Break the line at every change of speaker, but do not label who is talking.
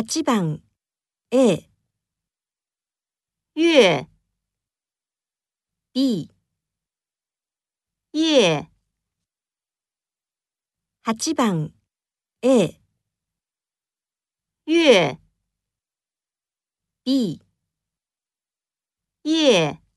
8番 A、
月、
B、
夜、
8番 A、
月、
B、
夜。